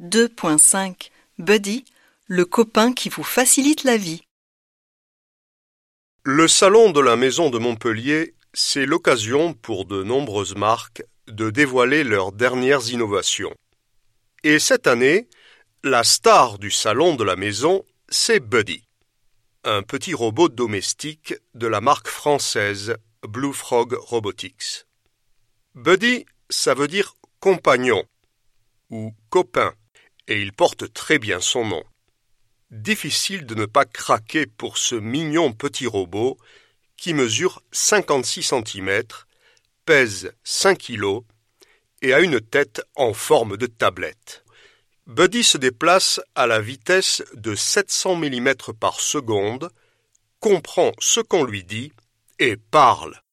2.5 Buddy, le copain qui vous facilite la vie. Le salon de la maison de Montpellier, c'est l'occasion pour de nombreuses marques de dévoiler leurs dernières innovations. Et cette année, la star du salon de la maison, c'est Buddy, un petit robot domestique de la marque française Blue Frog Robotics. Buddy, ça veut dire compagnon ou copain et il porte très bien son nom. Difficile de ne pas craquer pour ce mignon petit robot qui mesure 56 cm, pèse 5 kg et a une tête en forme de tablette. Buddy se déplace à la vitesse de 700 mm par seconde, comprend ce qu'on lui dit et parle.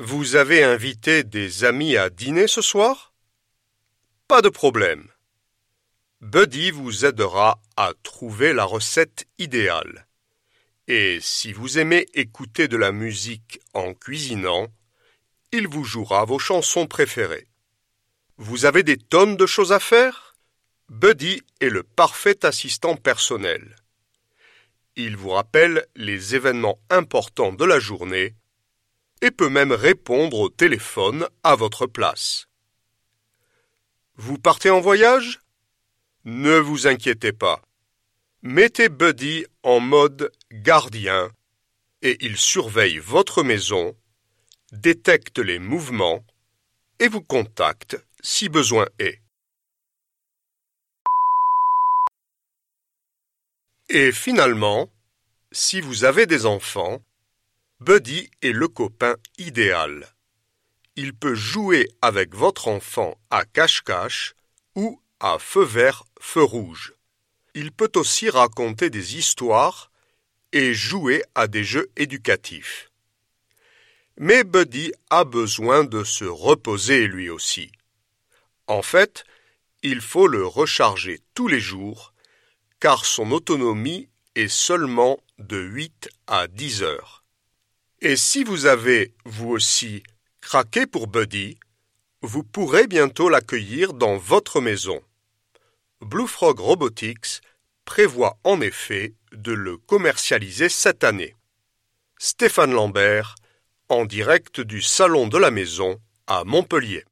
Vous avez invité des amis à dîner ce soir? Pas de problème. Buddy vous aidera à trouver la recette idéale. Et si vous aimez écouter de la musique en cuisinant, il vous jouera vos chansons préférées. Vous avez des tonnes de choses à faire? Buddy est le parfait assistant personnel. Il vous rappelle les événements importants de la journée et peut même répondre au téléphone à votre place. Vous partez en voyage? Ne vous inquiétez pas. Mettez Buddy en mode gardien et il surveille votre maison, détecte les mouvements et vous contacte si besoin est. Et finalement, si vous avez des enfants, Buddy est le copain idéal. Il peut jouer avec votre enfant à cache-cache ou à feu vert, feu rouge. Il peut aussi raconter des histoires et jouer à des jeux éducatifs. Mais Buddy a besoin de se reposer lui aussi. En fait, il faut le recharger tous les jours, car son autonomie est seulement de 8 à 10 heures. Et si vous avez, vous aussi, craqué pour Buddy, vous pourrez bientôt l'accueillir dans votre maison. Blue Frog Robotics prévoit en effet de le commercialiser cette année. Stéphane Lambert, en direct du Salon de la Maison à Montpellier.